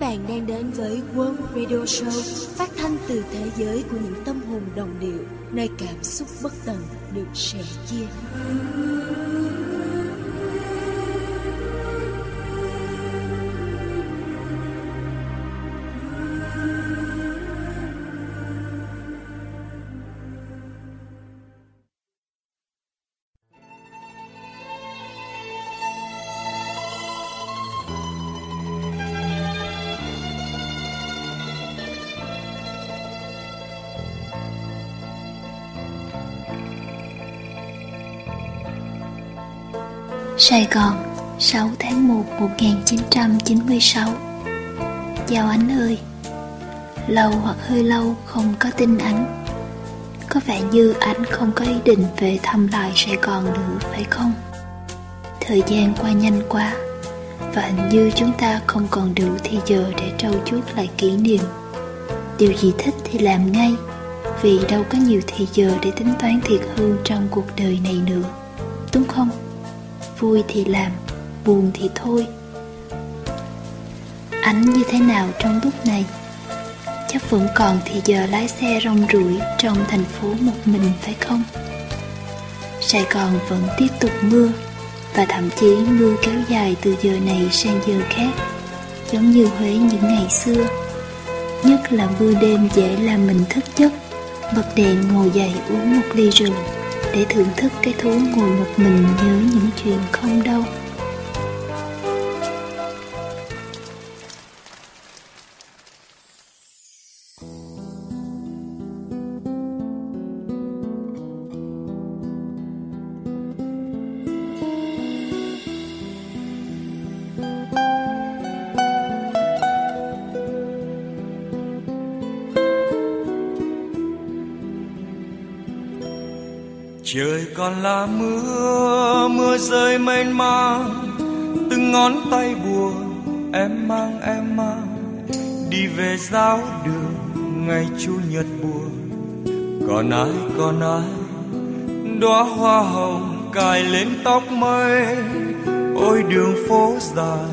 bạn đang đến với World Radio Show, phát thanh từ thế giới của những tâm hồn đồng điệu, nơi cảm xúc bất tận được sẻ chia. Sài Gòn 6 tháng 1 1996 Chào anh ơi. Lâu hoặc hơi lâu không có tin anh Có vẻ như anh không có ý định về thăm lại Sài Gòn nữa phải không? Thời gian qua nhanh quá, Và hình như chúng ta không còn đủ thì giờ để trau chuốt lại kỷ niệm. Điều gì thích thì làm ngay, Vì đâu có nhiều thì giờ để tính toán thiệt hơn trong cuộc đời này nữa. Đúng không? Vui thì làm, buồn thì thôi. Anh như thế nào trong lúc này? Chắc vẫn còn thì giờ lái xe rong ruổi trong thành phố một mình phải không? Sài gòn vẫn tiếp tục mưa và thậm chí mưa kéo dài từ giờ này sang giờ khác, giống như huế những ngày xưa. Nhất là mưa đêm dễ làm mình thức giấc, bật đèn ngồi dậy uống một ly rượu để thưởng thức cái thú ngồi một mình nhớ những chuyện không đâu. Là mưa mưa rơi mênh mang. Từng ngón tay buồn em mang em mang. Đi về giáo đường, ngày chủ nhật buồn. Còn ai còn ai? Đóa hoa hồng cài lên tóc mây. Ôi, đường phố dài,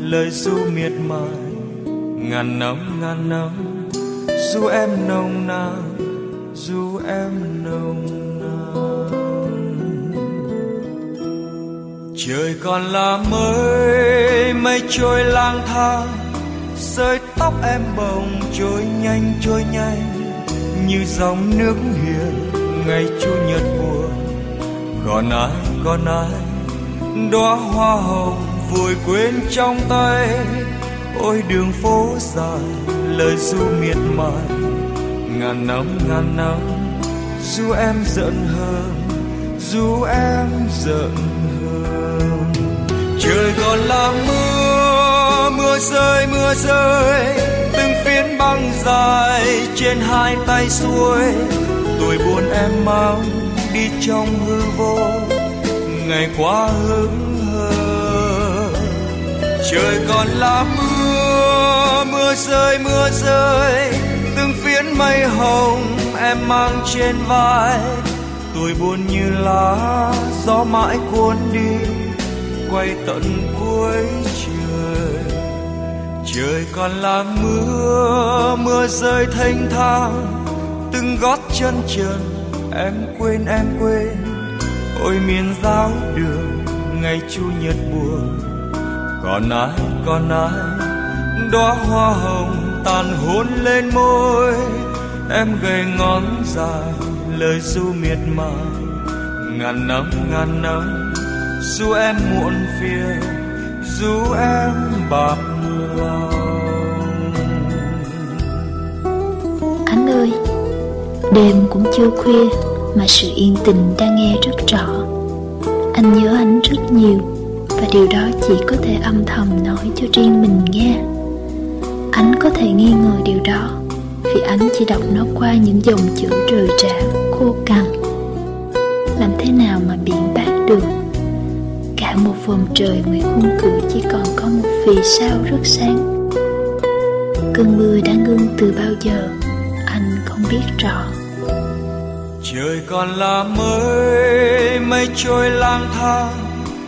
lời ru miệt mài. Ngàn năm ngàn năm dù em nồng nàn dù em nồng trời còn là mới, mây trôi lang thang rơi tóc em bồng trôi nhanh trôi nhanh, như dòng nước hiền ngày chủ nhật buồn. Còn ai còn ai, đóa hoa hồng vùi quên trong tay? Ôi, đường phố dài, lời du miệt mài. Ngàn năm ngàn năm dù em giận hơn dù em giận còn là mưa mưa rơi mưa rơi. Từng phiến băng dài trên hai tay xuôi. Tôi buồn em mang đi trong hư vô. Ngày qua hững hờ. Trời còn là mưa mưa rơi mưa rơi. Từng phiến mây hồng em mang trên vai. Tôi buồn như lá, gió mãi cuốn đi quay tận cuối trời. Trời còn là mưa mưa rơi thanh thang, từng gót chân trần, em quên em quên. Ôi miền giáo đường, ngày chủ nhật buồn. Còn ai còn ai, đóa hoa hồng tàn hôn lên môi. Em gầy ngón dài, lời du miệt mài. Ngàn năm ngàn năm dù em muộn phiền, dù em bạc lòng anh ơi, đêm cũng chưa khuya mà sự yên tình đang nghe rất rõ. Anh nhớ anh rất nhiều và điều đó chỉ có thể âm thầm nói cho riêng mình nghe. Anh có thể nghi ngờ điều đó vì anh chỉ đọc nó qua những dòng chữ rời rã khô cằn. Làm thế nào mà biện bác được? Cả một vòng trời ngoài khung cửa chỉ còn có một vì sao rất sáng. Cơn mưa đã ngưng từ bao giờ? Anh không biết rõ. Trời còn là mây mây trôi lang thang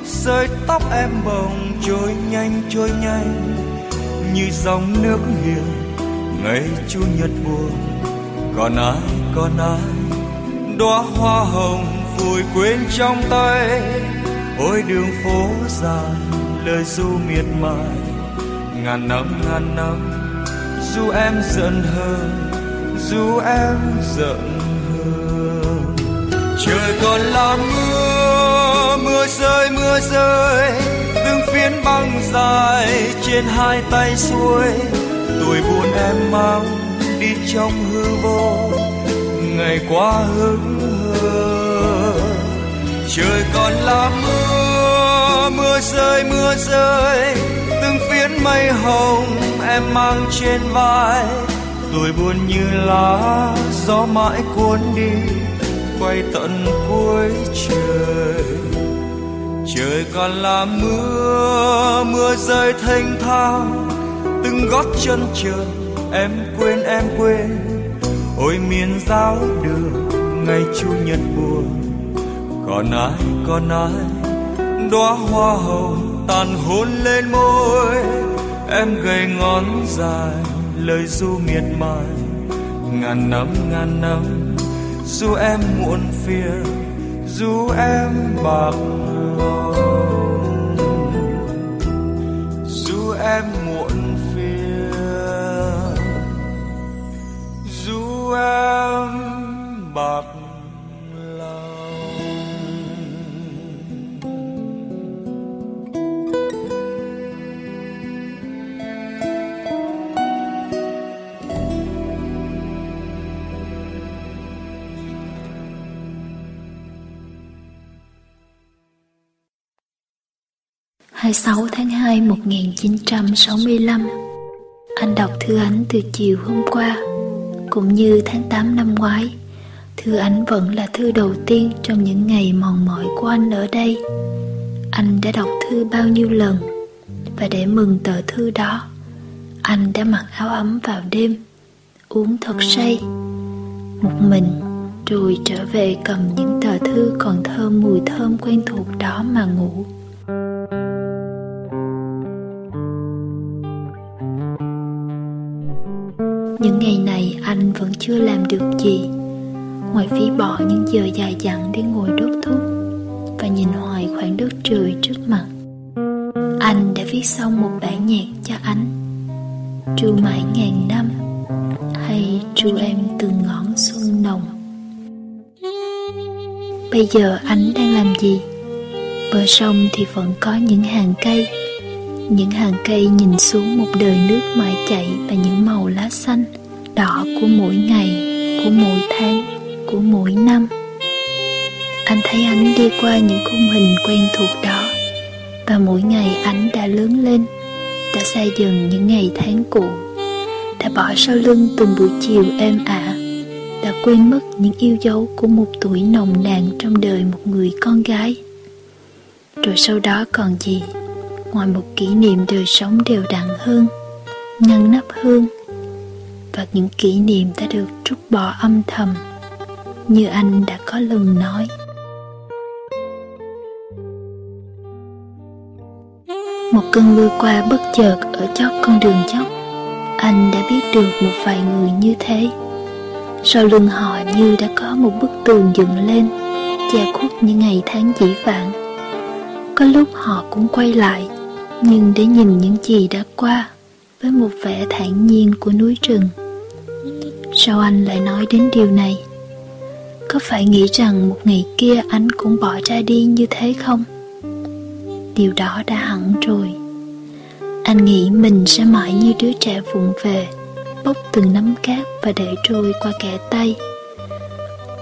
rơi tóc em bồng trôi nhanh trôi nhanh. Như dòng nước hiền, ngày chủ nhật buồn, còn ai còn ai? Đóa hoa hồng vùi quên trong tay ôi đường phố dài, lời du miệt mài, ngàn năm ngàn năm dù em giận hơn, dù em giận hơn. Trời còn là mưa mưa rơi mưa rơi. Từng phiến băng dài trên hai tay xuôi. Tuổi buồn em mang đi trong hư vô. Ngày qua hứng trời còn là mưa mưa rơi mưa rơi. Từng phiến mây hồng em mang trên vai. Tuổi buồn như lá, gió mãi cuốn đi. Quay tận cuối trời. Trời còn là mưa mưa rơi thanh thang. Từng gót chân trời, em quên em quên. Ôi miền giáo đường, ngày chủ nhật buồn còn ai còn ai, đóa hoa hồng tàn hôn lên môi. Em gầy ngón dài, lời du miệt mài. Ngàn năm ngàn năm, dù em muộn phiền, dù em bạc 26 tháng 2 1965 Anh đọc thư ảnh từ chiều hôm qua, Cũng như tháng 8 năm ngoái. Thư ảnh vẫn là thư đầu tiên trong những ngày mòn mỏi của anh ở đây. Anh đã đọc thư bao nhiêu lần? Và để mừng tờ thư đó, Anh đã mặc áo ấm vào đêm, Uống thật say, Một mình, Rồi trở về cầm những tờ thư còn thơm mùi thơm quen thuộc đó mà ngủ. Những ngày này, anh vẫn chưa làm được gì. Ngoài phí bỏ những giờ dài dặn để ngồi đốt thuốc và nhìn hoài khoảng đất trời trước mặt, anh đã viết xong một bản nhạc cho anh. Tru mãi ngàn năm, hay tru em từng ngọn xuân nồng. Bây giờ anh đang làm gì? Bờ sông thì vẫn có những hàng cây. Những hàng cây nhìn xuống một đời nước mãi chảy và những màu lá xanh đỏ của mỗi ngày, của mỗi tháng, của mỗi năm. Anh thấy anh đi qua những khung hình quen thuộc đó, và mỗi ngày anh đã lớn lên, đã xa dần những ngày tháng cũ, đã bỏ sau lưng từng buổi chiều êm ả, đã quên mất những yêu dấu của một tuổi nồng nàn trong đời một người con gái. Rồi sau đó còn gì? Ngoài một kỷ niệm đời sống đều đặn hơn ngăn nắp hơn và những kỷ niệm đã được trút bỏ âm thầm như anh đã có lần nói. Một cơn mưa qua bất chợt ở chót con đường dốc. Anh đã biết được một vài người như thế. Sau lưng họ như đã có một bức tường dựng lên, che khuất những ngày tháng dĩ vãng. Có lúc họ cũng quay lại, nhưng để nhìn những gì đã qua với một vẻ thản nhiên của núi rừng sao anh lại nói đến điều này? Có phải nghĩ rằng một ngày kia anh cũng bỏ ra đi như thế không? Điều đó đã hẳn rồi. Anh nghĩ mình sẽ mãi như đứa trẻ vụng về, bốc từng nắm cát và để trôi qua kẻ tay.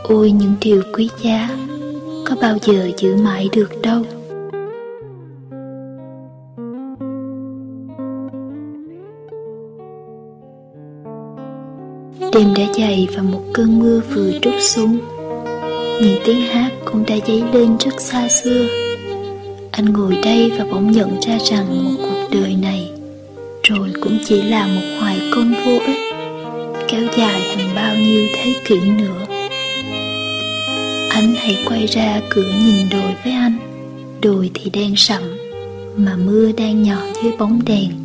Ôi, những điều quý giá, có bao giờ giữ mãi được đâu? Đêm đã dày và một cơn mưa vừa trút xuống. Những tiếng hát cũng đã dấy lên rất xa xưa. Anh ngồi đây và bỗng nhận ra rằng một cuộc đời này Rồi cũng chỉ là một hoài công vô ích, Kéo dài hàng bao nhiêu thế kỷ nữa. Anh hãy quay ra cửa nhìn đồi với anh. Đồi thì đen sậm, Mà mưa đang nhỏ dưới bóng đèn.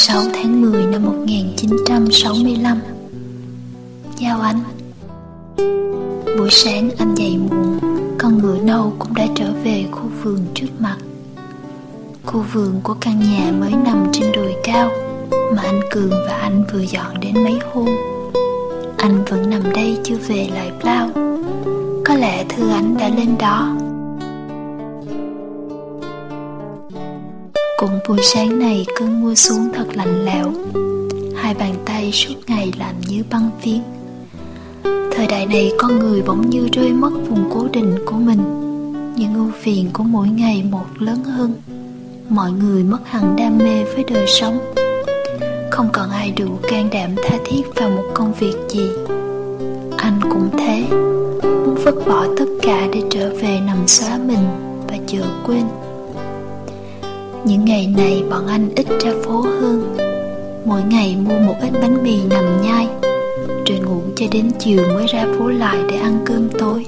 16 tháng 10 năm 1965 Giao Anh Buổi sáng anh dậy muộn, Con ngựa nâu cũng đã trở về khu vườn trước mặt. Khu vườn của căn nhà mới nằm trên đồi cao Mà anh Cường và anh vừa dọn đến mấy hôm. Anh vẫn nằm đây chưa về lại Plau Có lẽ thư anh đã lên đó. Buổi sáng này cơn mưa xuống thật lạnh lẽo. Hai bàn tay suốt ngày lạnh như băng phiến. Thời đại này con người bỗng như rơi mất vùng cố định của mình Những ưu phiền của mỗi ngày một lớn hơn. Mọi người mất hẳn đam mê với đời sống. Không còn ai đủ can đảm tha thiết vào một công việc gì. Anh cũng thế, Muốn vứt bỏ tất cả để trở về nằm xóa mình và chờ quên những ngày này bọn anh ít ra phố hơn Mỗi ngày mua một ít bánh mì nằm nhai, Rồi ngủ cho đến chiều mới ra phố lại để ăn cơm tối.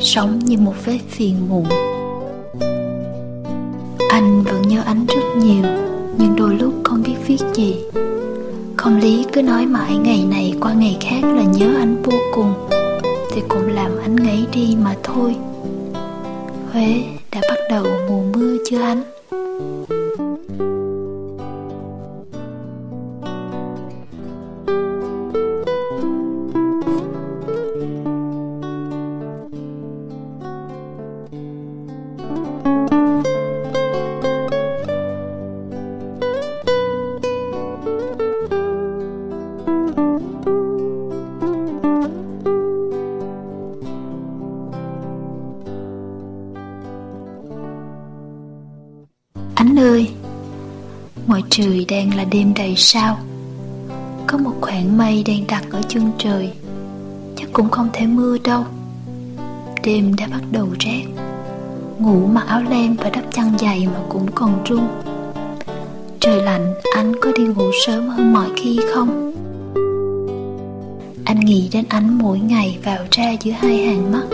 Sống như một vết phiền muộn. Anh vẫn nhớ anh rất nhiều, Nhưng đôi lúc không biết viết gì. Không lý cứ nói mãi ngày này qua ngày khác là nhớ anh vô cùng, Thì cũng làm anh ngấy đi mà thôi. Huế, đã bắt đầu mùa mưa chưa anh? Đêm đầy sao. Có một khoảng mây đang đặt ở chân trời, Chắc cũng không thể mưa đâu. Đêm đã bắt đầu rét, Ngủ mặc áo len và đắp chăn dày mà cũng còn run. Trời lạnh, anh có đi ngủ sớm hơn mọi khi không? Anh nghĩ đến ánh mỗi ngày vào ra giữa hai hàng mắt,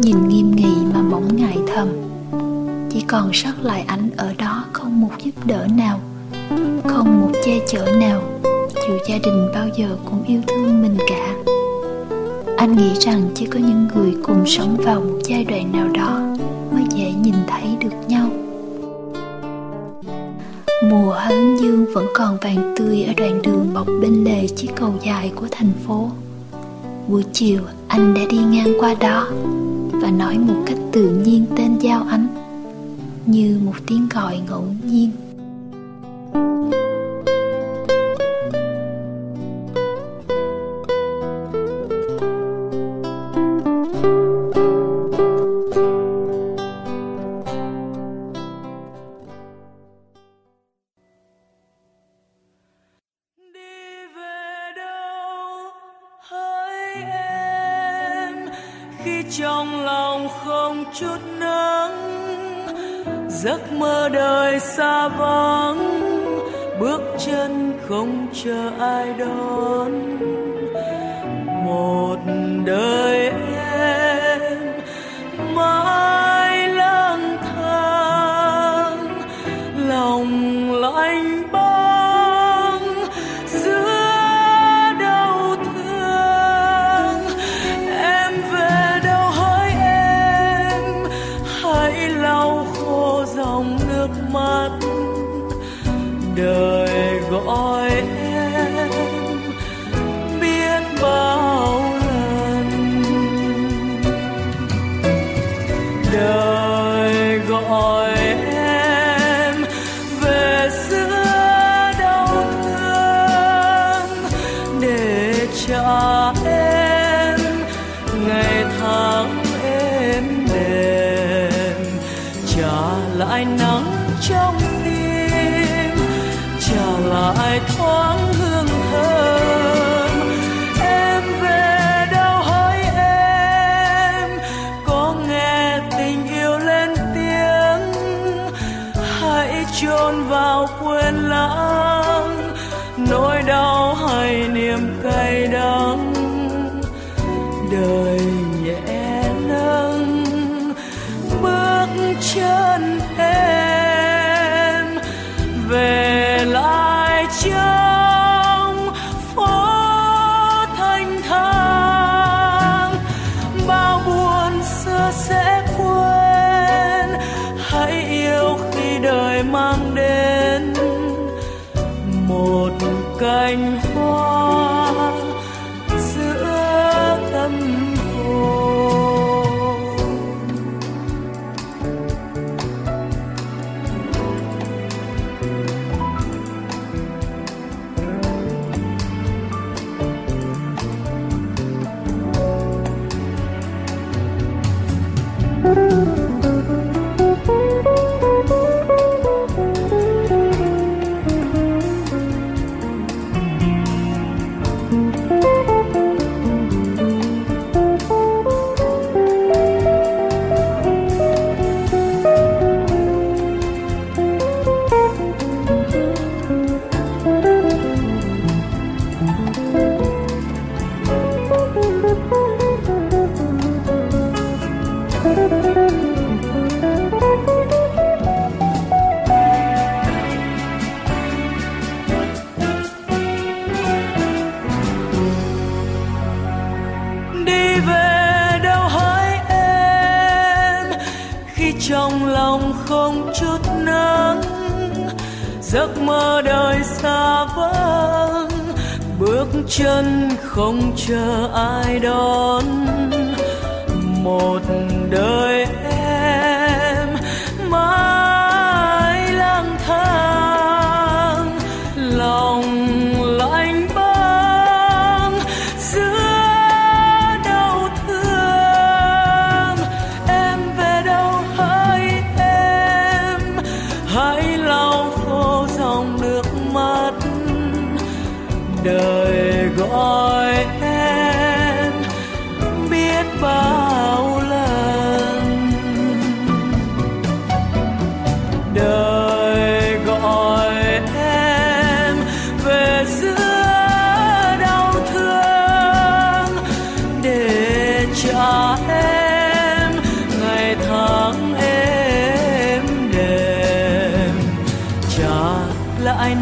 Nhìn nghiêm nghị mà bỗng ngại thầm. Chỉ còn sót lại ánh ở đó không một giúp đỡ nào không một che chở nào, dù gia đình bao giờ cũng yêu thương mình cả. Anh nghĩ rằng chỉ có những người cùng sống vào một giai đoạn nào đó mới dễ nhìn thấy được nhau. Mùa hướng dương vẫn còn vàng tươi ở đoạn đường bọc bên lề chiếc cầu dài của thành phố. Buổi chiều, anh đã đi ngang qua đó và nói một cách tự nhiên tên giao anh như một tiếng gọi ngẫu nhiên.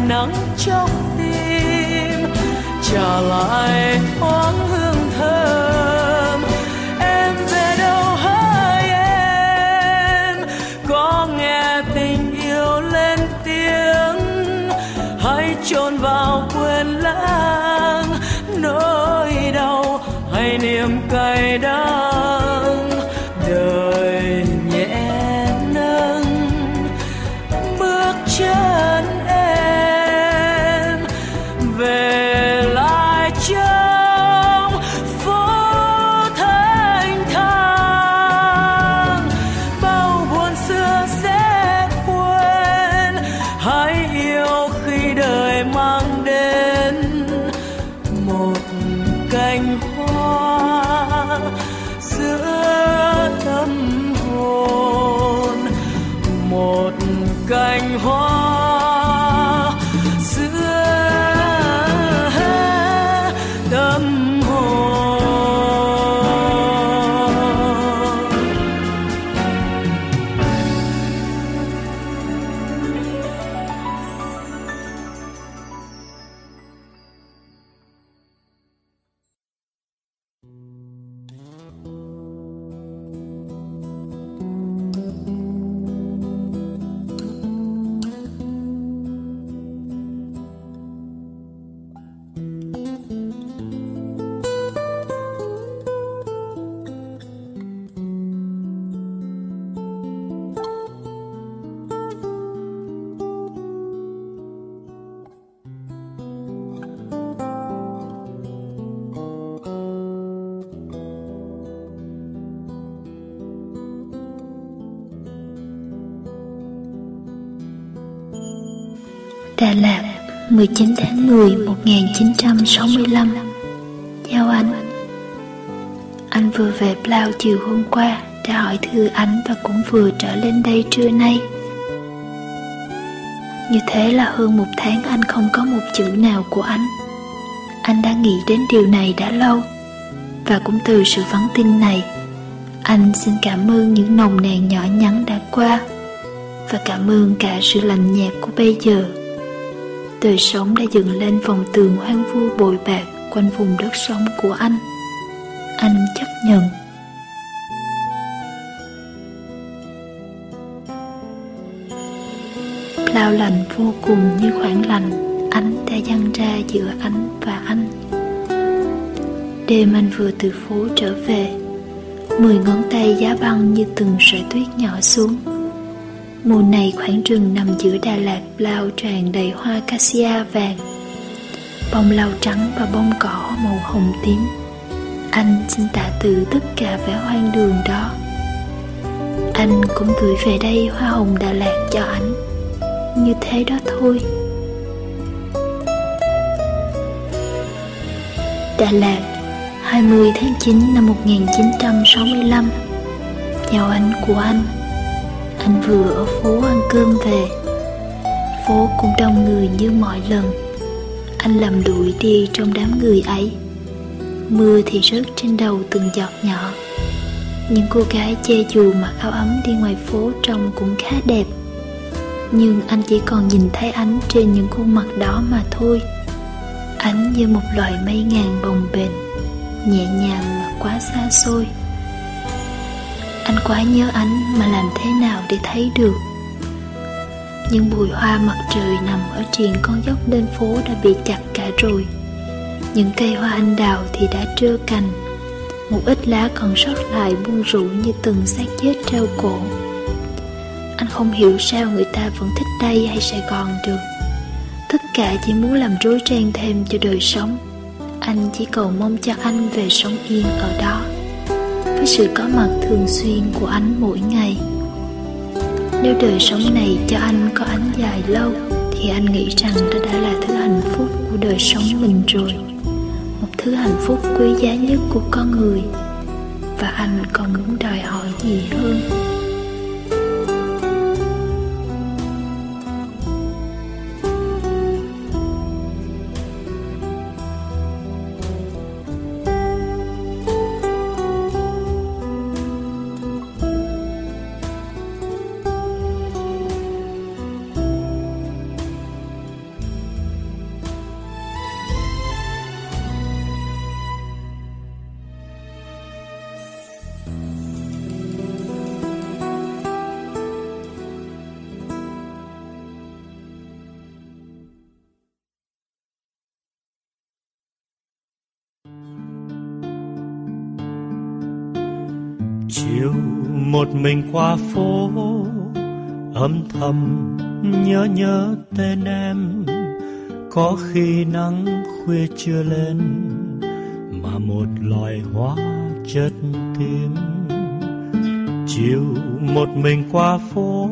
Nắng trong tim, trả lại thoáng hương thơm. Em về đâu hỡi em? Có nghe tình yêu lên tiếng, hãy chôn vào quên lãng nỗi đau. Hay niềm cay đắng Đà Lạt 19 tháng 10 1965 Giao anh. Anh vừa về Plau chiều hôm qua, đã hỏi thư anh và cũng vừa trở lên đây trưa nay. Như thế là hơn một tháng anh không có một chữ nào của anh. Anh đã nghĩ đến điều này đã lâu. Và cũng từ sự vắng tin này, Anh xin cảm ơn những nồng nàn nhỏ nhắn đã qua. Và cảm ơn cả sự lạnh nhạt của bây giờ đời sống đã dựng lên vòng tường hoang vu bồi bạc quanh vùng đất sống của anh. Anh chấp nhận. Lao lành vô cùng như khoảng lành ánh đã dăng ra giữa anh và anh. Đêm anh vừa từ phố trở về, mười ngón tay giá băng như từng sợi tuyết nhỏ xuống. Mùa này khoảng rừng nằm giữa Đà Lạt lao tràn đầy hoa cassia vàng. Bông lau trắng và bông cỏ màu hồng tím. Anh xin tạ từ tất cả vẻ hoang đường đó. Anh cũng gửi về đây hoa hồng Đà Lạt cho anh Như thế đó thôi. Đà Lạt 20 tháng 9 năm 1965 Chào anh của anh anh vừa ở phố ăn cơm về. Phố cũng đông người như mọi lần. Anh lầm đuổi đi trong đám người ấy. Mưa thì rớt trên đầu từng giọt nhỏ. Những cô gái che dù mặc áo ấm đi ngoài phố trông cũng khá đẹp. Nhưng anh chỉ còn nhìn thấy ánh trên những khuôn mặt đó mà thôi. Ánh như một loài mây ngàn bồng bềnh, nhẹ nhàng mà quá xa xôi. Anh quá nhớ anh mà làm thế nào để thấy được? Những bụi hoa mặt trời nằm ở triền con dốc lên phố đã bị chặt cả rồi. Những cây hoa anh đào thì đã trơ cành. Một ít lá còn sót lại buông rủ như từng xác chết treo cổ. Anh không hiểu sao người ta vẫn thích đây hay Sài Gòn được. Tất cả chỉ muốn làm rối ren thêm cho đời sống. Anh chỉ cầu mong cho anh về sống yên ở đó với sự có mặt thường xuyên của anh mỗi ngày. Nếu đời sống này cho anh có ánh dài lâu, thì anh nghĩ rằng đó đã là thứ hạnh phúc của đời sống mình rồi. Một thứ hạnh phúc quý giá nhất của con người. Và anh còn muốn đòi hỏi gì hơn? Chiều một mình qua phố, âm thầm nhớ nhớ tên em. Có khi nắng khuya chưa lên, mà một loài hoa chất tím. Chiều một mình qua phố,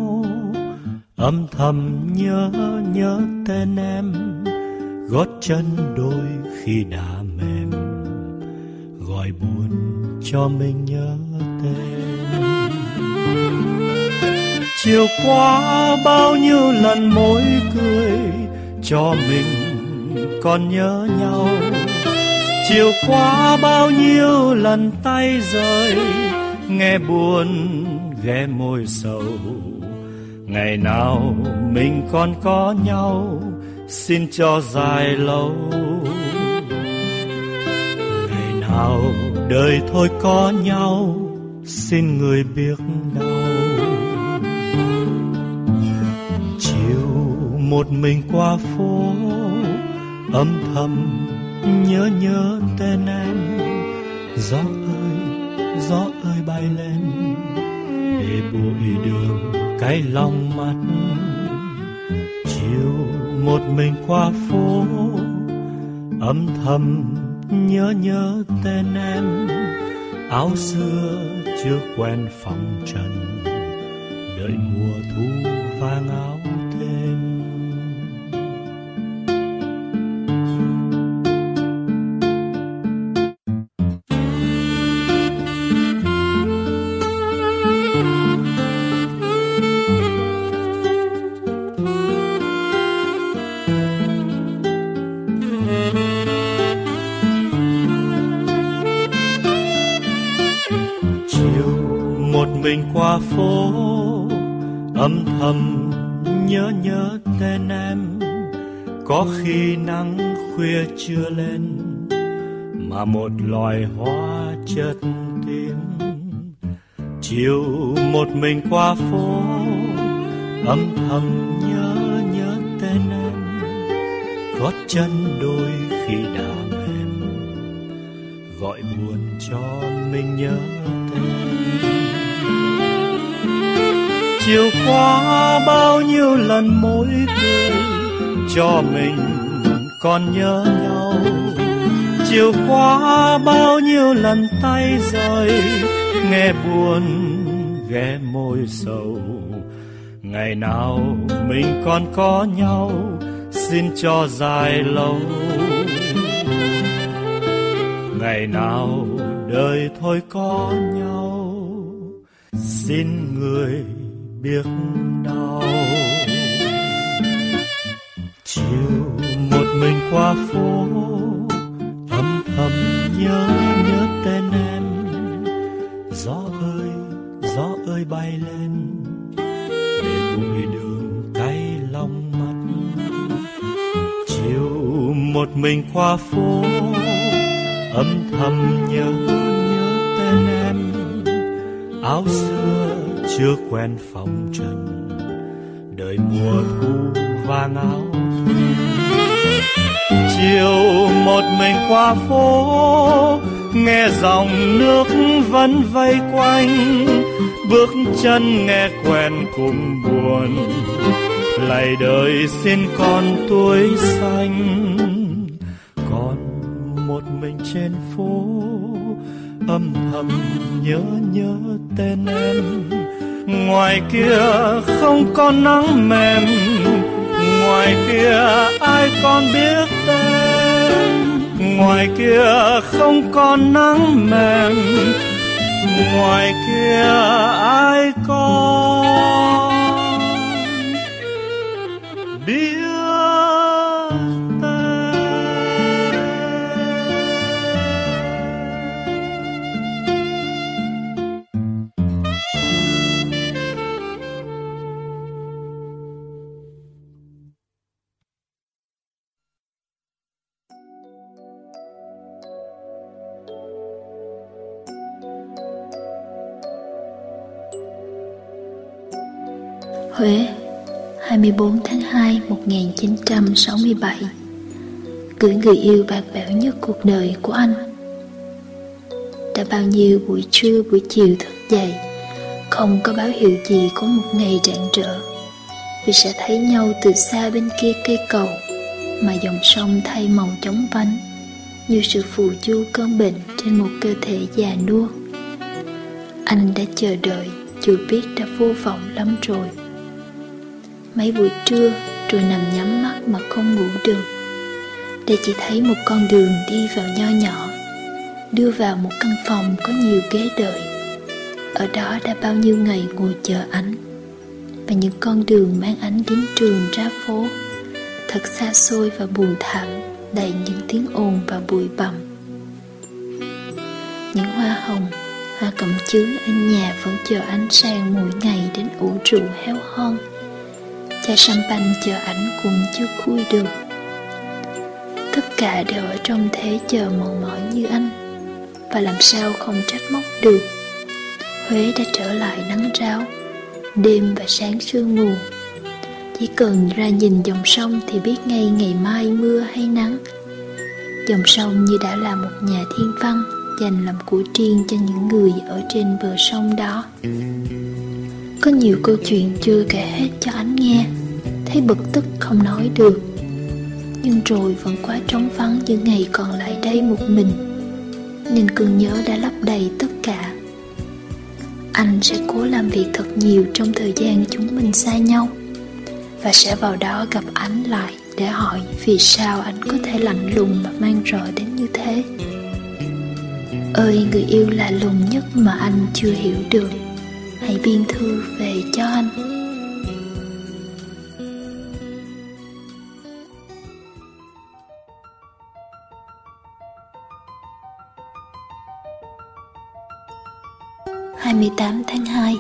âm thầm nhớ nhớ tên em. Gót chân đôi khi đã mềm, gọi buồn cho mình nhớ tên chiều qua bao nhiêu lần môi cười cho mình còn nhớ nhau. Chiều qua bao nhiêu lần tay rời, nghe buồn, ghé môi sầu. Ngày nào mình còn có nhau, xin cho dài lâu. Ngày nào đời thôi có nhau, xin người biết đâu một mình qua phố, âm thầm nhớ nhớ tên em. Gió ơi gió ơi bay lên, để bụi đường cái lòng mắt. Chiều một mình qua phố, âm thầm nhớ nhớ tên em. Áo xưa chưa quen phòng trần, đợi mùa chưa lên, mà một loài hoa chợt tím chiều một mình qua phố, âm thầm nhớ nhớ tên em. Gót chân đôi khi đã mềm, gọi buồn cho mình nhớ tên chiều qua bao nhiêu lần mỗi cười cho mình còn nhớ nhau. Chiều qua bao nhiêu lần tay rời, nghe buồn, ghé môi sầu. Ngày nào mình còn có nhau, xin cho dài lâu. Ngày nào đời thôi có nhau, xin người biết đau chiều một mình qua phố âm thầm nhớ nhớ tên em. Gió ơi gió ơi bay lên, để bụi đường cay lòng mắt. Chiều một mình qua phố, âm thầm nhớ nhớ tên em. Áo xưa chưa quen phòng trần đợi mùa thu vàng áo chiều một mình qua phố, nghe dòng nước vẫn vây quanh. Bước chân nghe quen cùng buồn, lạy đời xin con tuổi xanh. Còn một mình trên phố, âm thầm nhớ nhớ tên em. Ngoài kia không còn nắng mềm ngoài kia ai còn biết tên? Ngoài kia không còn nắng mềm. Ngoài kia ai còn? Biết Huế 24 tháng 2 1967 Gửi người yêu bạc bẽo nhất cuộc đời của anh. Đã bao nhiêu buổi trưa, buổi chiều thức dậy, Không có báo hiệu gì có một ngày rạng rỡ. Vì sẽ thấy nhau từ xa bên kia cây cầu, Mà dòng sông thay màu chóng vánh, Như sự phù du cơn bệnh trên một cơ thể già nua. Anh đã chờ đợi, dù biết đã vô vọng lắm rồi mấy buổi trưa rồi nằm nhắm mắt mà không ngủ được. Để chỉ thấy một con đường đi vào nho nhỏ, đưa vào một căn phòng có nhiều ghế đợi. Ở đó đã bao nhiêu ngày ngồi chờ ánh, và những con đường mang ánh đến trường ra phố thật xa xôi và buồn thảm, đầy những tiếng ồn và bụi bặm. Những hoa hồng, hoa cẩm chướng ở nhà vẫn chờ ánh sang mỗi ngày đến ủ rượu héo hon. Chai champagne chờ ảnh cũng chưa khui được. Tất cả đều ở trong thế chờ mòn mỏi như anh, Và làm sao không trách móc được. Huế đã trở lại nắng ráo, Đêm và sáng sương mù. Chỉ cần ra nhìn dòng sông thì biết ngay ngày mai mưa hay nắng. Dòng sông như đã là một nhà thiên văn, Dành làm của riêng cho những người ở trên bờ sông đó có nhiều câu chuyện chưa kể hết cho anh nghe. Thấy bực tức không nói được. Nhưng rồi vẫn quá trống vắng những ngày còn lại đây một mình. Nên cơn nhớ đã lấp đầy tất cả. Anh sẽ cố làm việc thật nhiều trong thời gian chúng mình xa nhau. Và sẽ vào đó gặp anh lại để hỏi vì sao anh có thể lạnh lùng mà mang rợ đến như thế. Ơi, người yêu lạ lùng nhất mà anh chưa hiểu được hãy biên thư về cho anh. Hai mươi tám tháng hai,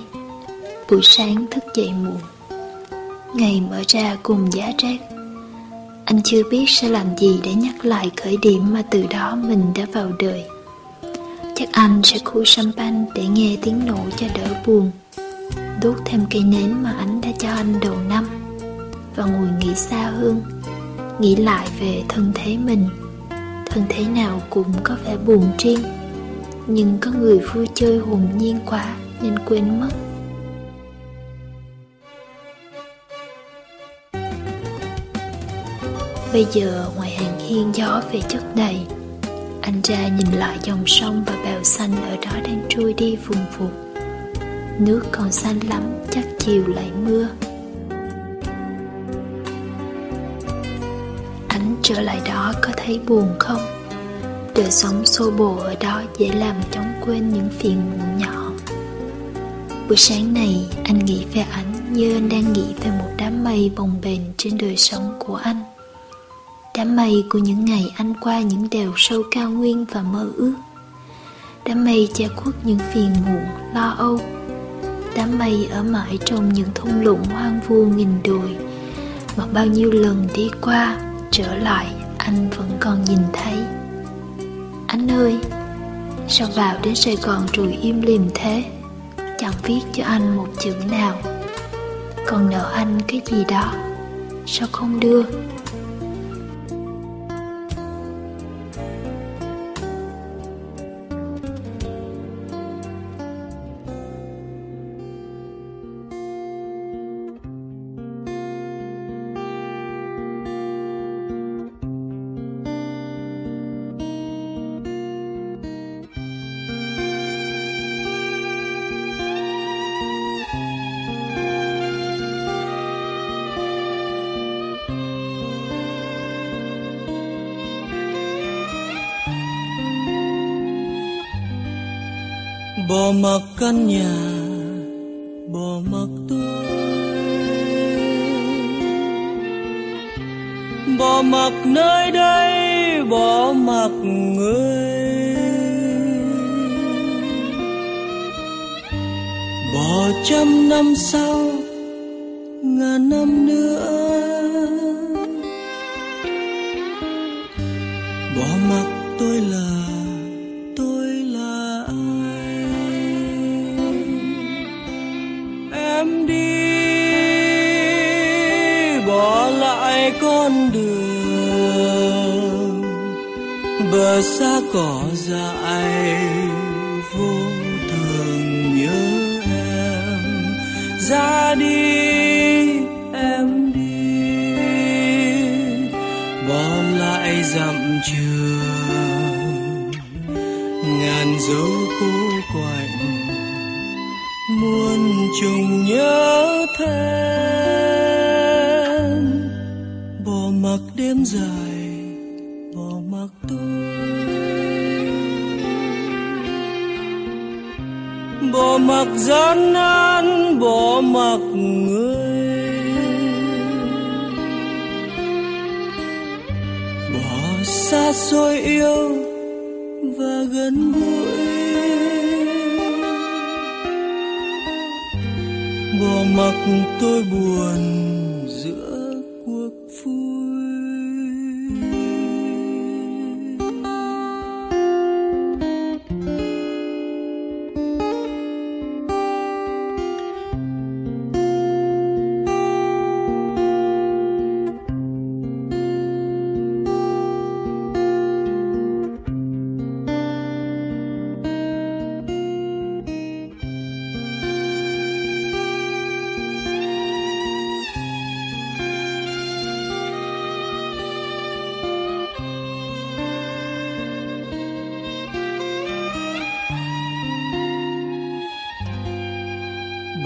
buổi sáng thức dậy muộn. Ngày mở ra cùng giá rét. Anh chưa biết sẽ làm gì để nhắc lại khởi điểm mà từ đó mình đã vào đời. Chắc anh sẽ khui champagne để nghe tiếng nổ cho đỡ buồn. Đốt thêm cây nến mà anh đã cho anh đầu năm. Và ngồi nghĩ xa hơn, Nghĩ lại về thân thế mình. Thân thế nào cũng có vẻ buồn riêng, Nhưng có người vui chơi hồn nhiên quá Nên quên mất. Bây giờ ngoài hàng hiên gió về chất đầy, anh ra nhìn lại dòng sông và bèo xanh ở đó đang trôi đi vùng vụt. Nước còn xanh lắm, chắc chiều lại mưa. Anh trở lại đó có thấy buồn không? Đời sống xô bồ ở đó dễ làm chóng quên những phiền muộn nhỏ. Buổi sáng này anh nghĩ về ảnh như anh đang nghĩ về một đám mây bồng bềnh trên đời sống của anh. Đám mây của những ngày anh qua những đèo sâu cao nguyên và mơ ước. Đám mây che khuất những phiền muộn, lo âu Đám mây ở mãi trong những thung lũng hoang vu nghìn đồi. Mà bao nhiêu lần đi qua, trở lại anh vẫn còn nhìn thấy. Anh ơi, sao vào đến Sài Gòn rồi im lìm thế? Chẳng viết cho anh một chữ nào. Còn nợ anh cái gì đó? Sao không đưa? Mặc căn nhà bỏ mặc tôi bỏ mặc nơi đây bỏ mặc người. Bỏ trăm năm sau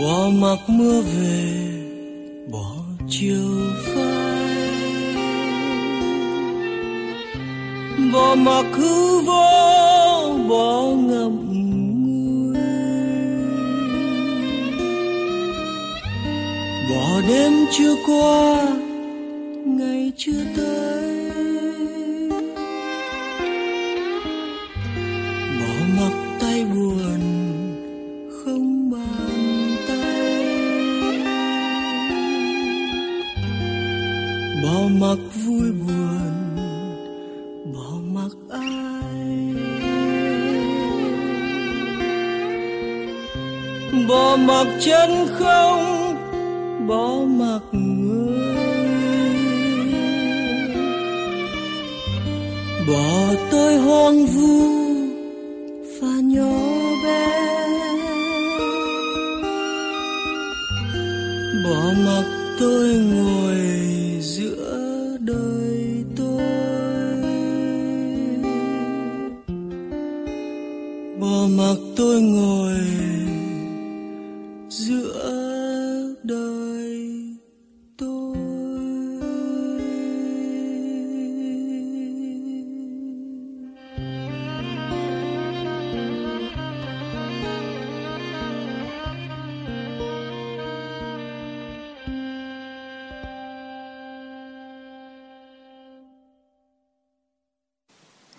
bỏ mặc mưa về, bỏ chiều phai. Bỏ mặc hư vô, bỏ ngậm ngùi. Bỏ đêm chưa qua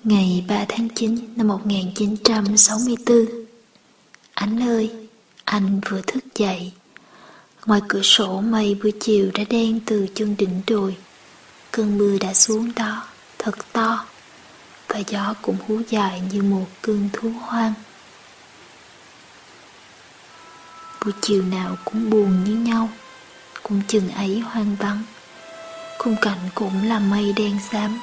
Ngày 3 tháng 9 năm 1964 Anh ơi, anh vừa thức dậy. Ngoài cửa sổ mây buổi chiều đã đen từ chân đỉnh đồi Cơn mưa đã xuống đó, thật to Và gió cũng hú dài như một cơn thú hoang. Buổi chiều nào cũng buồn như nhau cũng chừng ấy hoang vắng khung cảnh cũng là mây đen xám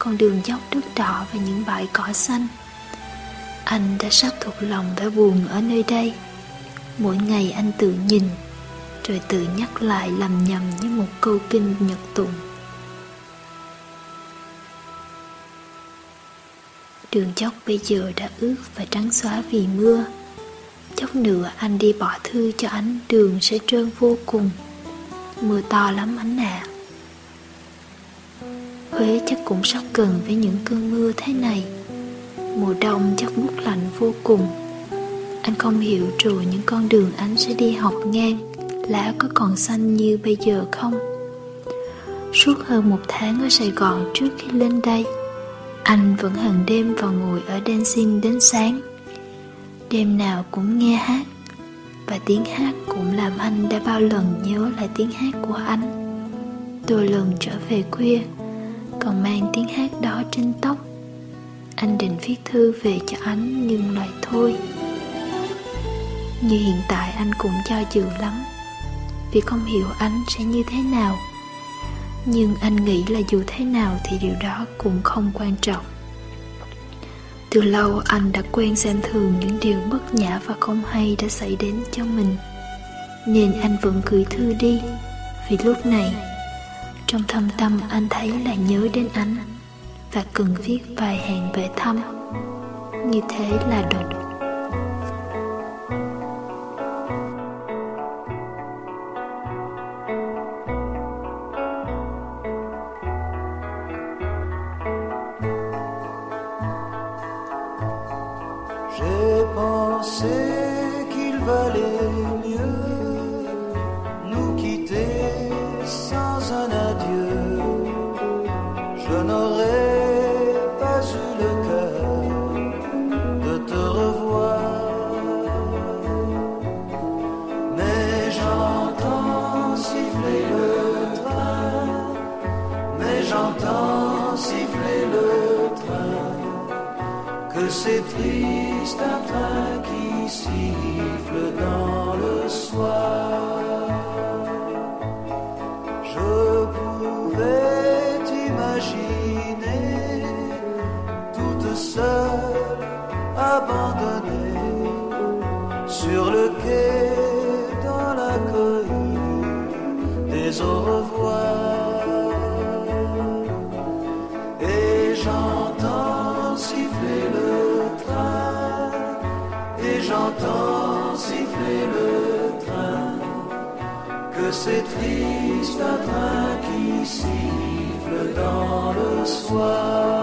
con đường dốc nước đỏ và những bãi cỏ xanh. Anh đã sắp thuộc lòng vẻ buồn ở nơi đây. Mỗi ngày anh tự nhìn, rồi tự nhắc lại lầm nhầm như một câu kinh nhật tụng. Đường dốc bây giờ đã ướt và trắng xóa vì mưa. Chốc nữa anh đi bỏ thư cho ánh đường sẽ trơn vô cùng. Mưa to lắm anh à Huế chắc cũng sắp gần với những cơn mưa thế này. Mùa đông chắc bút lạnh vô cùng. Anh không hiểu rồi những con đường anh sẽ đi học ngang, Lá có còn xanh như bây giờ không? Suốt hơn một tháng ở Sài Gòn trước khi lên đây, Anh vẫn hàng đêm vào ngồi ở dancing đến sáng. Đêm nào cũng nghe hát, Và tiếng hát cũng làm anh đã bao lần nhớ lại tiếng hát của anh. Đôi lần trở về khuya còn mang tiếng hát đó trên tóc. Anh định viết thư về cho ánh, nhưng lại thôi. Như hiện tại anh cũng cho dự lắm. Vì không hiểu anh sẽ như thế nào. Nhưng anh nghĩ là dù thế nào thì điều đó cũng không quan trọng. Từ lâu anh đã quen xem thường những điều bất nhã và không hay đã xảy đến cho mình. Nên anh vẫn gửi thư đi. Vì lúc này trong thâm tâm anh thấy là nhớ đến anh Và cần viết vài hàng về thăm. Như thế là sur le quai dans la cohue des au revoir. Et j'entends siffler le train, et j'entends siffler le train, que c'est triste un train qui siffle dans le soir.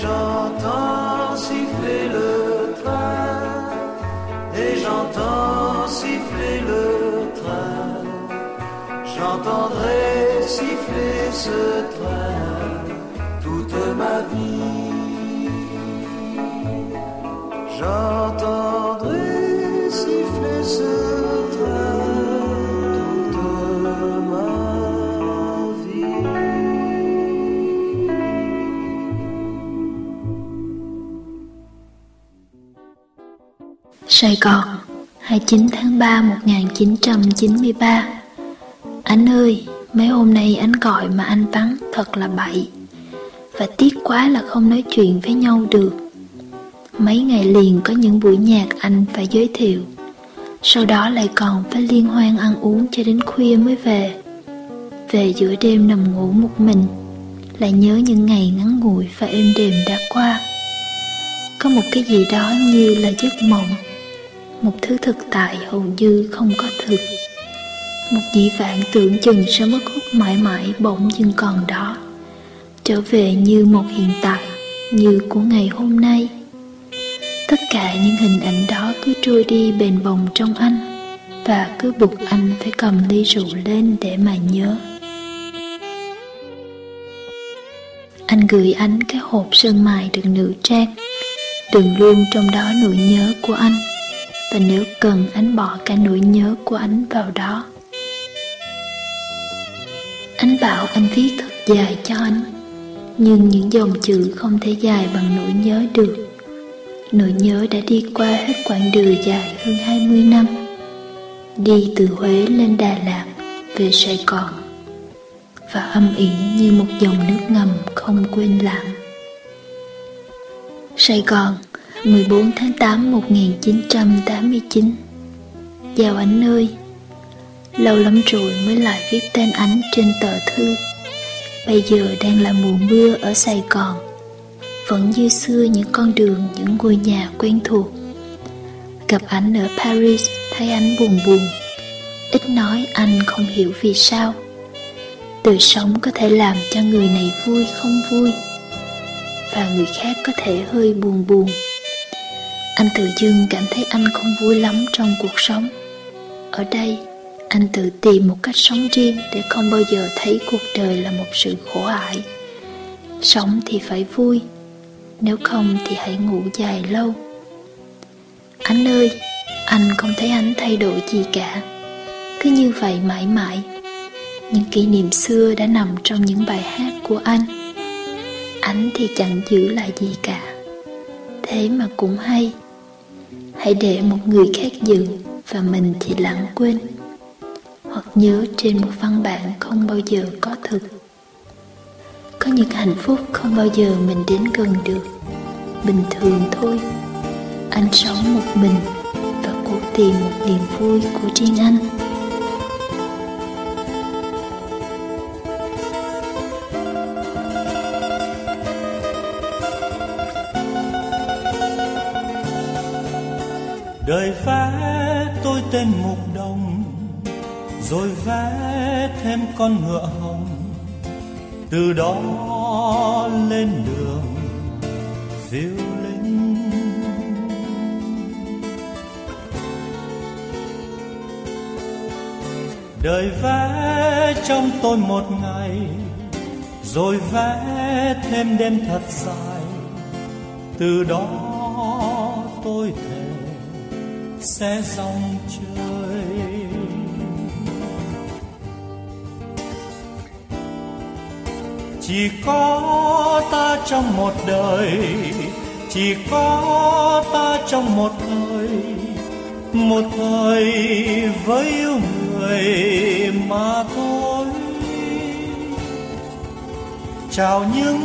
j'entends siffler le train, et j'entends siffler le train, j'entendrai siffler ce train toute ma vie. Sài Gòn 29 tháng 3 1993 Anh ơi, mấy hôm nay anh gọi mà anh vắng thật là bậy. Và tiếc quá là không nói chuyện với nhau được. Mấy ngày liền có những buổi nhạc anh phải giới thiệu. Sau đó lại còn phải liên hoan ăn uống cho đến khuya mới về. Về giữa đêm nằm ngủ một mình Lại nhớ những ngày ngắn ngủi và êm đềm đã qua. Có một cái gì đó như là giấc mộng. Một thứ thực tại hầu như không có thực. Một dĩ vãng tưởng chừng sẽ mất hút mãi mãi bỗng dưng còn đó. Trở về như một hiện tại, Như của ngày hôm nay. Tất cả những hình ảnh đó cứ trôi đi bền bồng trong anh, và cứ buộc anh phải cầm ly rượu lên để mà nhớ. Anh gửi anh cái hộp sơn mài được nữ trang. Đừng luôn trong đó nỗi nhớ của anh và nếu cần, anh bỏ cả nỗi nhớ của anh vào đó. Anh bảo anh viết thật dài cho anh, nhưng những dòng chữ không thể dài bằng nỗi nhớ được. Nỗi nhớ đã đi qua hết quãng đường dài hơn 20 năm, Đi từ Huế lên Đà Lạt, Về Sài Gòn, Và âm ỉ như một dòng nước ngầm không quên lãng. Sài Gòn 14 tháng 8 1989 Chào anh ơi Lâu lắm rồi mới lại viết tên anh trên tờ thư Bây giờ đang là mùa mưa ở Sài Gòn vẫn như xưa những con đường, những ngôi nhà quen thuộc. Gặp anh ở Paris, thấy anh buồn buồn. Ít nói anh không hiểu vì sao. Đời sống có thể làm cho người này vui không vui, và người khác có thể hơi buồn buồn. Anh tự dưng cảm thấy anh không vui lắm trong cuộc sống. Ở đây, anh tự tìm một cách sống riêng để không bao giờ thấy cuộc đời là một sự khổ ải. Sống thì phải vui, nếu không thì hãy ngủ dài lâu. Anh ơi Anh không thấy anh thay đổi gì cả. Cứ như vậy mãi mãi. Những kỷ niệm xưa đã nằm trong những bài hát của anh. Anh thì chẳng giữ lại gì cả. Thế mà cũng hay. Hãy để một người khác giữ Và mình thì lãng quên. Hoặc nhớ trên một văn bản không bao giờ có thực. Có những hạnh phúc không bao giờ mình đến gần được. Bình thường thôi. Anh sống một mình và cố tìm một niềm vui của riêng anh. Đời vẽ tôi tên mục đồng, rồi vẽ thêm con ngựa hồng. Từ đó lên đường, phiêu linh. Đời vẽ trong tôi một ngày, rồi vẽ thêm đêm thật dài. Từ đó sẽ dòng chơi chỉ có ta trong một đời, chỉ có ta trong một thời một thời với yêu người mà thôi. Chào những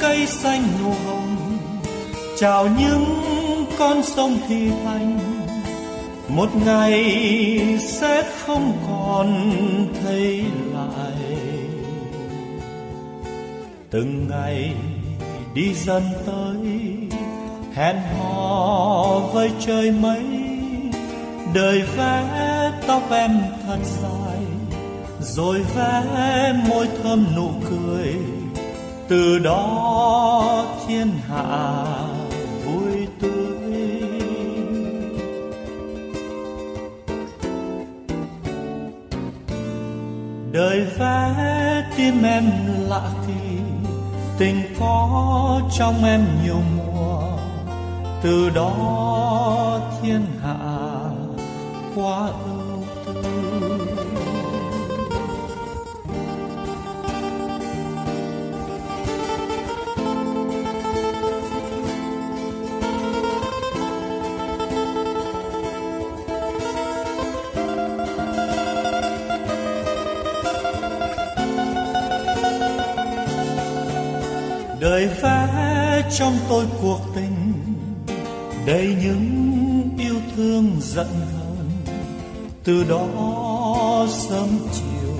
cây xanh nụ hồng, chào những con sông thì thành một ngày sẽ không còn thấy lại. Từng ngày đi dần tới, hẹn hò với trời mây. Đời vẽ tóc em thật dài, rồi vẽ môi thơm nụ cười. Từ đó thiên hạ đời vẽ tim em lạ kỳ, tình có trong em nhiều mùa. Từ đó thiên hạ quá đời vẽ trong tôi cuộc tình. Đầy những yêu thương giận hờn, từ đó sớm chiều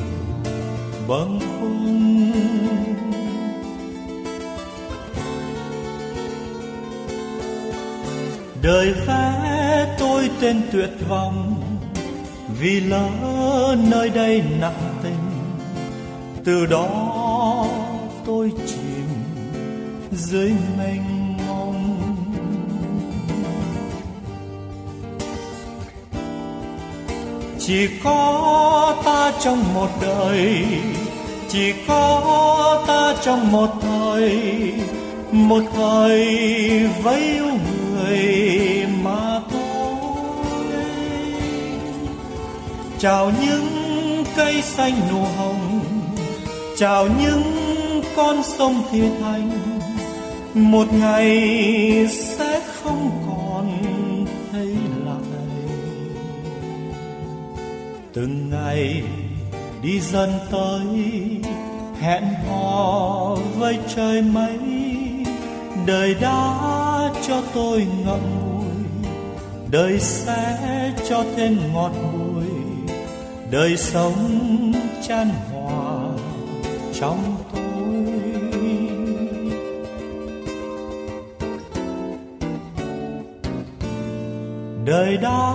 bâng khuâng. Đời vẽ tôi tên tuyệt vọng, vì lỡ nơi đây nặng tình, từ đó dưới mênh mông. Chỉ có ta trong một đời, chỉ có ta trong một thời một thời với yêu người mà thôi. Chào những cây xanh nụ hồng, chào những con sông thiên thành một ngày sẽ không còn thấy lại. Từng ngày đi dần tới, hẹn hò với trời mây. Đời đã cho tôi ngậm ngùi, đời sẽ cho thêm ngọt bùi. Đời sống chan hòa trong đời đã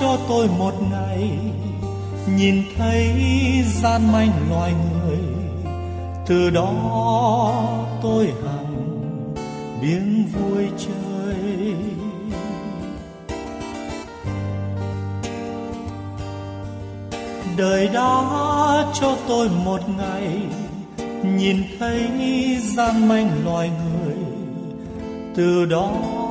cho tôi một ngày. Nhìn thấy gian manh loài người, từ đó tôi hằng biếng vui chơi. Đời đã cho tôi một ngày, nhìn thấy gian manh loài người, từ đó